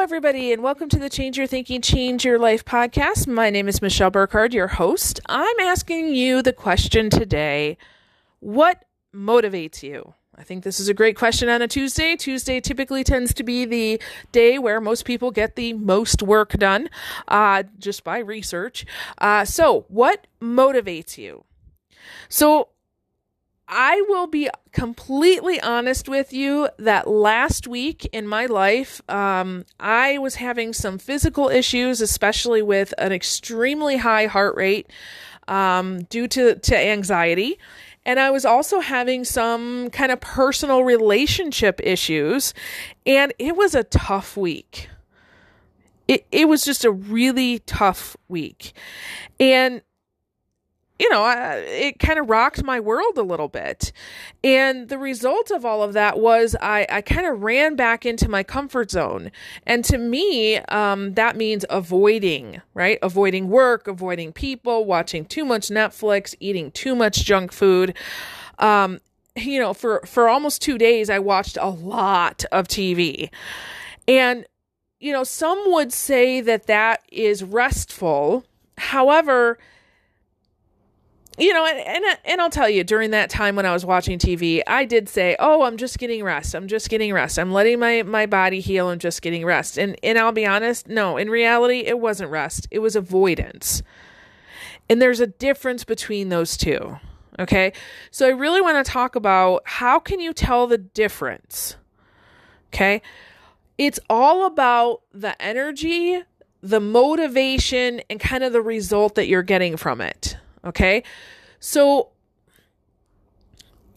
everybody, and welcome to the Change Your Thinking, Change Your Life podcast. My name is Michelle Burkhardt, your host. I'm asking you the question today What motivates you? I think this is a great question on a Tuesday. Tuesday typically tends to be the day where most people get the most work done uh, just by research. Uh, so, what motivates you? So, I will be completely honest with you that last week in my life, um, I was having some physical issues, especially with an extremely high heart rate um, due to, to anxiety. And I was also having some kind of personal relationship issues. And it was a tough week. It, it was just a really tough week. And you know, I, it kind of rocked my world a little bit. And the result of all of that was I, I kind of ran back into my comfort zone. And to me, um, that means avoiding, right? Avoiding work, avoiding people, watching too much Netflix, eating too much junk food. Um, you know, for, for almost two days, I watched a lot of TV. And, you know, some would say that that is restful. However, you know, and, and uh, and I'll tell you, during that time when I was watching TV, I did say, "Oh, I'm just getting rest. I'm just getting rest. I'm letting my my body heal. I'm just getting rest." And and I'll be honest, no, in reality, it wasn't rest. It was avoidance. And there's a difference between those two. Okay? So I really want to talk about how can you tell the difference? Okay? It's all about the energy, the motivation, and kind of the result that you're getting from it. Okay. So,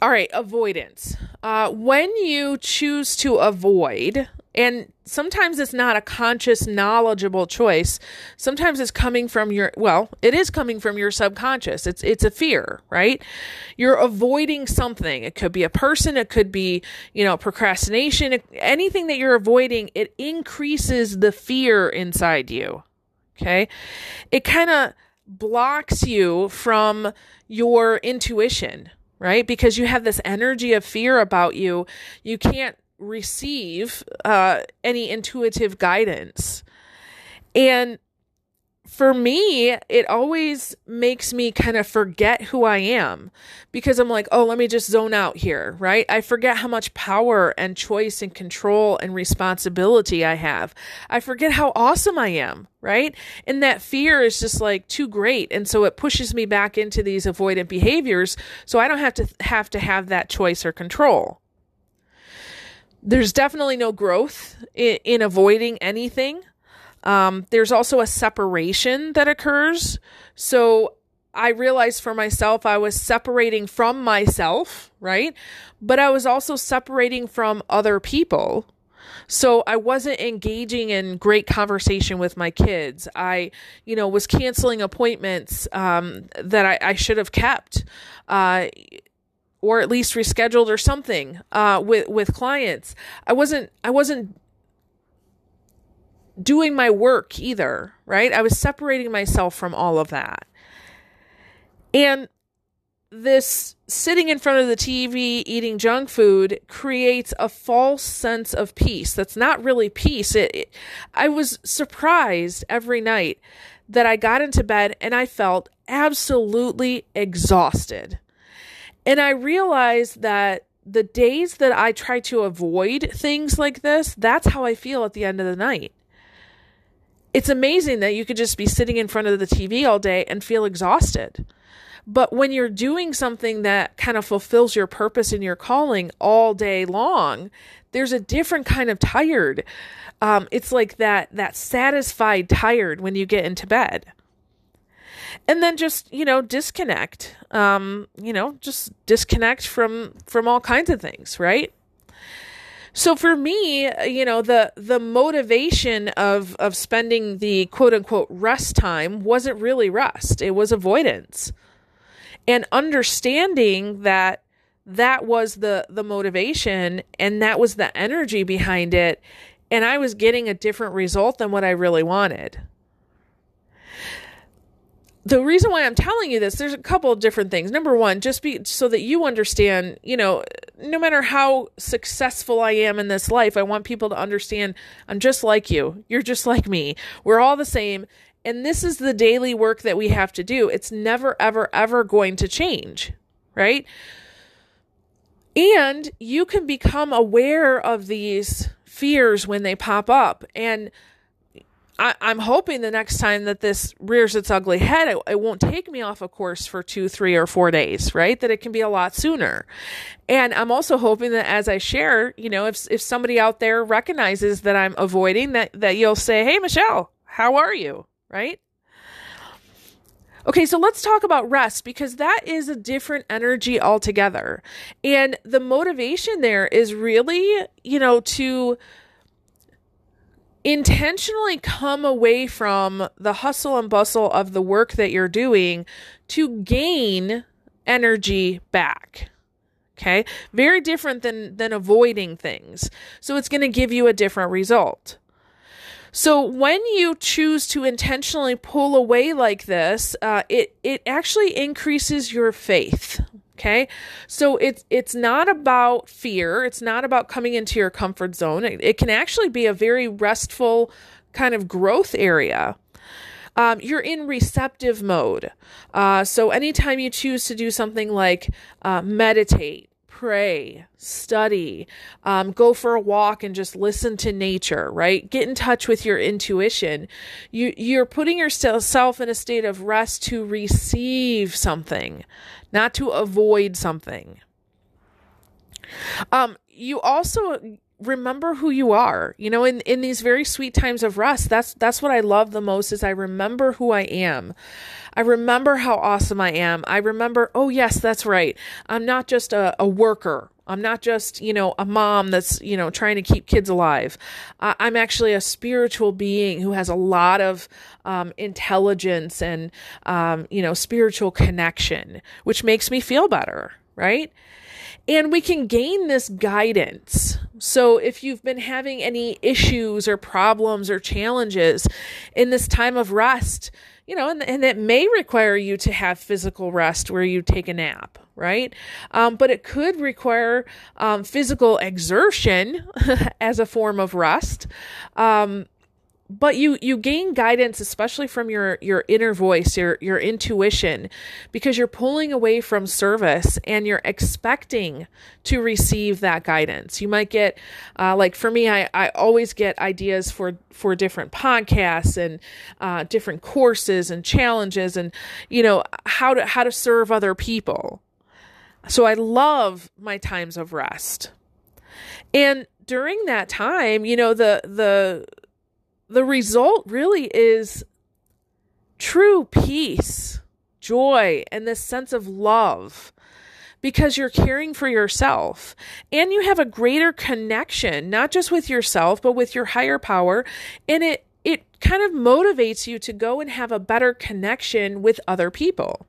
all right, avoidance. Uh, when you choose to avoid, and sometimes it's not a conscious, knowledgeable choice. Sometimes it's coming from your well, it is coming from your subconscious. It's it's a fear, right? You're avoiding something. It could be a person, it could be, you know, procrastination, anything that you're avoiding, it increases the fear inside you. Okay? It kind of blocks you from your intuition, right? Because you have this energy of fear about you. You can't receive uh, any intuitive guidance. And for me, it always makes me kind of forget who I am because I'm like, oh, let me just zone out here, right? I forget how much power and choice and control and responsibility I have. I forget how awesome I am, right? And that fear is just like too great. And so it pushes me back into these avoidant behaviors so I don't have to have to have that choice or control. There's definitely no growth in, in avoiding anything um, there's also a separation that occurs. So I realized for myself, I was separating from myself, right? But I was also separating from other people. So I wasn't engaging in great conversation with my kids. I, you know, was canceling appointments um, that I, I, should have kept. Uh, or at least rescheduled or something uh, with with clients. I wasn't I wasn't doing my work either, right? I was separating myself from all of that. And this sitting in front of the TV eating junk food creates a false sense of peace. That's not really peace. It, it, I was surprised every night that I got into bed and I felt absolutely exhausted. And I realized that the days that I try to avoid things like this, that's how I feel at the end of the night it's amazing that you could just be sitting in front of the TV all day and feel exhausted. But when you're doing something that kind of fulfills your purpose and your calling all day long, there's a different kind of tired. Um, it's like that that satisfied tired when you get into bed. And then just you know disconnect. Um, you know just disconnect from from all kinds of things, right? So for me, uh, you know, the the motivation of of spending the quote unquote rest time wasn't really rest. It was avoidance. And understanding that that was the the motivation and that was the energy behind it and I was getting a different result than what I really wanted. The reason why I'm telling you this, there's a couple of different things. Number one, just be so that you understand, you know, no matter how successful I am in this life, I want people to understand I'm just like you. You're just like me. We're all the same. And this is the daily work that we have to do. It's never, ever, ever going to change, right? And you can become aware of these fears when they pop up. And I, am hoping the next time that this rears its ugly head, it, it, won't take me off a course for two, three, or four days, right? That it can be a lot sooner. And I'm also hoping that as I share, you know, if if somebody out there recognizes that I'm avoiding, that that you'll say, "Hey, Michelle, how are you?" Right? Okay, so let's talk about rest because that is a different energy altogether. And the motivation there is really, you know, to intentionally come away from the hustle and bustle of the work that you're doing to gain energy back. Okay? Very different than than avoiding things. So it's going to give you a different result. So when you choose to intentionally pull away like this, uh, it it actually increases your faith. Okay, so it's it's not about fear. It's not about coming into your comfort zone. It, it can actually be a very restful kind of growth area. Um, you're in receptive mode. Uh, so anytime you choose to do something like uh, meditate, pray, study, um, go for a walk and just listen to nature, right? Get in touch with your intuition. You, you're putting yourself in a state of rest to receive something, not to avoid something. Um, you also remember who you are you know in in these very sweet times of rest that's that's what i love the most is i remember who i am. I remember how awesome i am. I remember oh yes that's right. I'm not just a, a worker. I'm not just you know a mom that's you know trying to keep kids alive. I, i'm actually a spiritual being who has a lot of um, intelligence and um, you know spiritual connection which makes me feel better right and we can gain this guidance. So, if you've been having any issues or problems or challenges in this time of rest, you know, and, and it may require you to have physical rest where you take a nap, right? Um, but it could require um, physical exertion as a form of rest. Um, but you you gain guidance especially from your your inner voice your your intuition because you're pulling away from service and you're expecting to receive that guidance. You might get uh, like for me I, I always get ideas for for different podcasts and uh, different courses and challenges and you know how to how to serve other people. So i love my times of rest. And during that time you know the the the result really is true peace, joy, and this sense of love because you're caring for yourself and you have a greater connection not just with yourself but with your higher power and it it kind of motivates you to go and have a better connection with other people.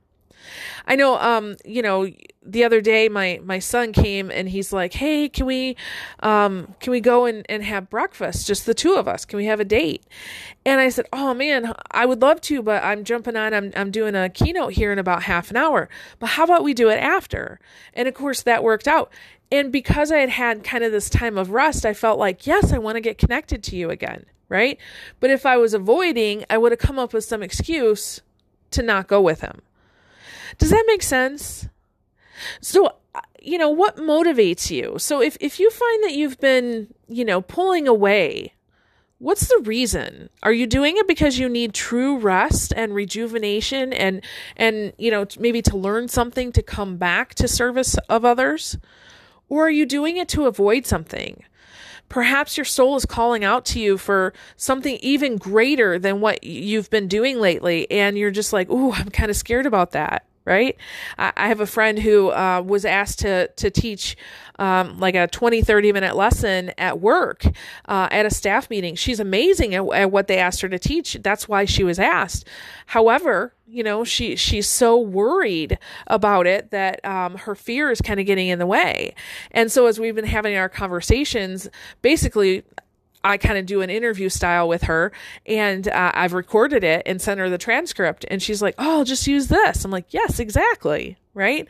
I know, um, you know, the other day my my son came and he's like, "Hey, can we, um, can we go and and have breakfast? Just the two of us? Can we have a date?" And I said, "Oh man, I would love to, but I'm jumping on. I'm I'm doing a keynote here in about half an hour. But how about we do it after?" And of course, that worked out. And because I had had kind of this time of rest, I felt like, yes, I want to get connected to you again, right? But if I was avoiding, I would have come up with some excuse to not go with him. Does that make sense? So, uh, you know, what motivates you? So if if you find that you've been, you know, pulling away, what's the reason? Are you doing it because you need true rest and rejuvenation and and you know, maybe to learn something to come back to service of others? Or are you doing it to avoid something? Perhaps your soul is calling out to you for something even greater than what you've been doing lately, and you're just like, "Ooh, I'm kind of scared about that." Right? I, have a friend who uh, was asked to to teach um, like a 20, 30 minute lesson at work uh, at a staff meeting. She's amazing at, at, what they asked her to teach. That's why she was asked. However, you know, she she's so worried about it that um, her fear is kind of getting in the way. And so as we've been having our conversations, basically I kind of do an interview style with her and uh, I've recorded it and sent her the transcript. And she's like, oh, I'll just use this. I'm like, yes, exactly. Right.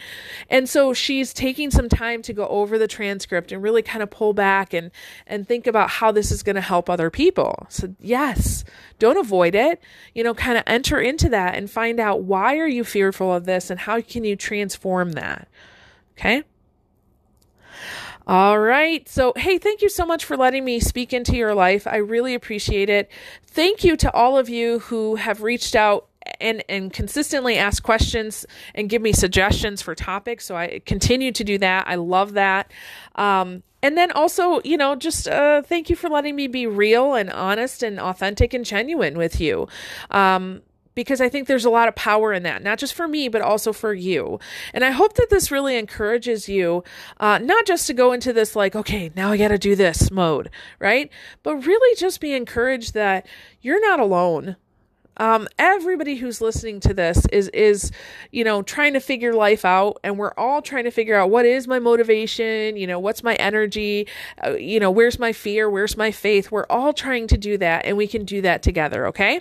And so she's taking some time to go over the transcript and really kind of pull back and, and think about how this is going to help other people. So yes, don't avoid it. You know, kind of enter into that and find out why are you fearful of this and how can you transform that. Okay. All right. So, hey, thank you so much for letting me speak into your life. I really appreciate it. Thank you to all of you who have reached out and and consistently ask questions and give me suggestions for topics. So I continue to do that. I love that. Um, and then also, you know, just uh, thank you for letting me be real and honest and authentic and genuine with you. Um, because I think there's a lot of power in that, not just for me, but also for you. And I hope that this really encourages you, uh, not just to go into this like, okay, now I got to do this mode, right? But really just be encouraged that you're not alone. Um, everybody who's listening to this is is you know trying to figure life out and we're all trying to figure out what is my motivation you know what's my energy uh, you know where's my fear where's my faith we're all trying to do that and we can do that together okay